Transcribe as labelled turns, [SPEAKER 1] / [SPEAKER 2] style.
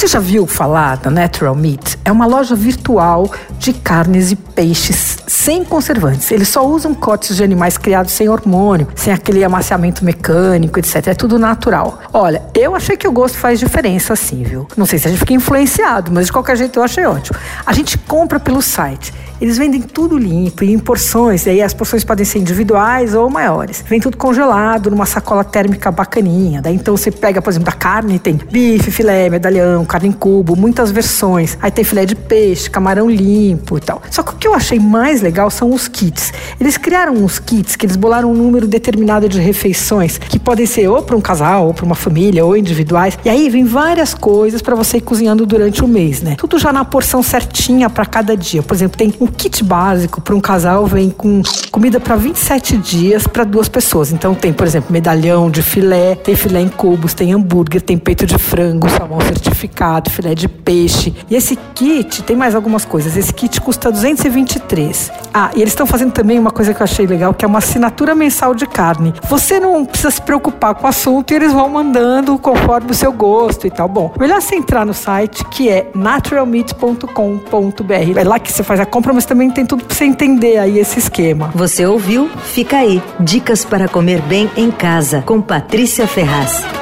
[SPEAKER 1] Você já viu falar da Natural Meat? É uma loja virtual de carnes e peixes sem conservantes. Eles só usam cortes de animais criados sem hormônio, sem aquele amaciamento mecânico, etc. É tudo natural. Olha, eu achei que o gosto faz diferença, sim, viu? Não sei se a gente fica influenciado, mas de qualquer jeito eu achei ótimo. A gente compra pelo site. Eles vendem tudo limpo e em porções, e aí as porções podem ser individuais ou maiores. Vem tudo congelado numa sacola térmica bacaninha. Daí então você pega, por exemplo, da carne, tem bife, filé, medalhão, carne em cubo, muitas versões. Aí tem filé de peixe, camarão limpo e tal. Só que o que eu achei mais legal são os kits. Eles criaram uns kits que eles bolaram um número determinado de refeições que podem ser ou para um casal, ou para uma família, ou individuais. E aí vem várias coisas para você ir cozinhando durante o mês, né? Tudo já na porção certinha para cada dia. Por exemplo, tem um kit básico para um casal vem com comida para 27 dias para duas pessoas. Então tem, por exemplo, medalhão de filé, tem filé em cubos, tem hambúrguer, tem peito de frango, salmão certificado, filé de peixe. E esse kit tem mais algumas coisas. Esse kit custa 223. Ah, e eles estão fazendo também uma coisa que eu achei legal, que é uma assinatura mensal de carne. Você não precisa se preocupar com o assunto e eles vão mandando conforme o seu gosto e tal. Bom, melhor você entrar no site que é naturalmeat.com.br. É lá que você faz a compra, mas também tem tudo para você entender aí esse esquema.
[SPEAKER 2] Você ouviu? Fica aí. Dicas para comer bem em casa com Patrícia Ferraz.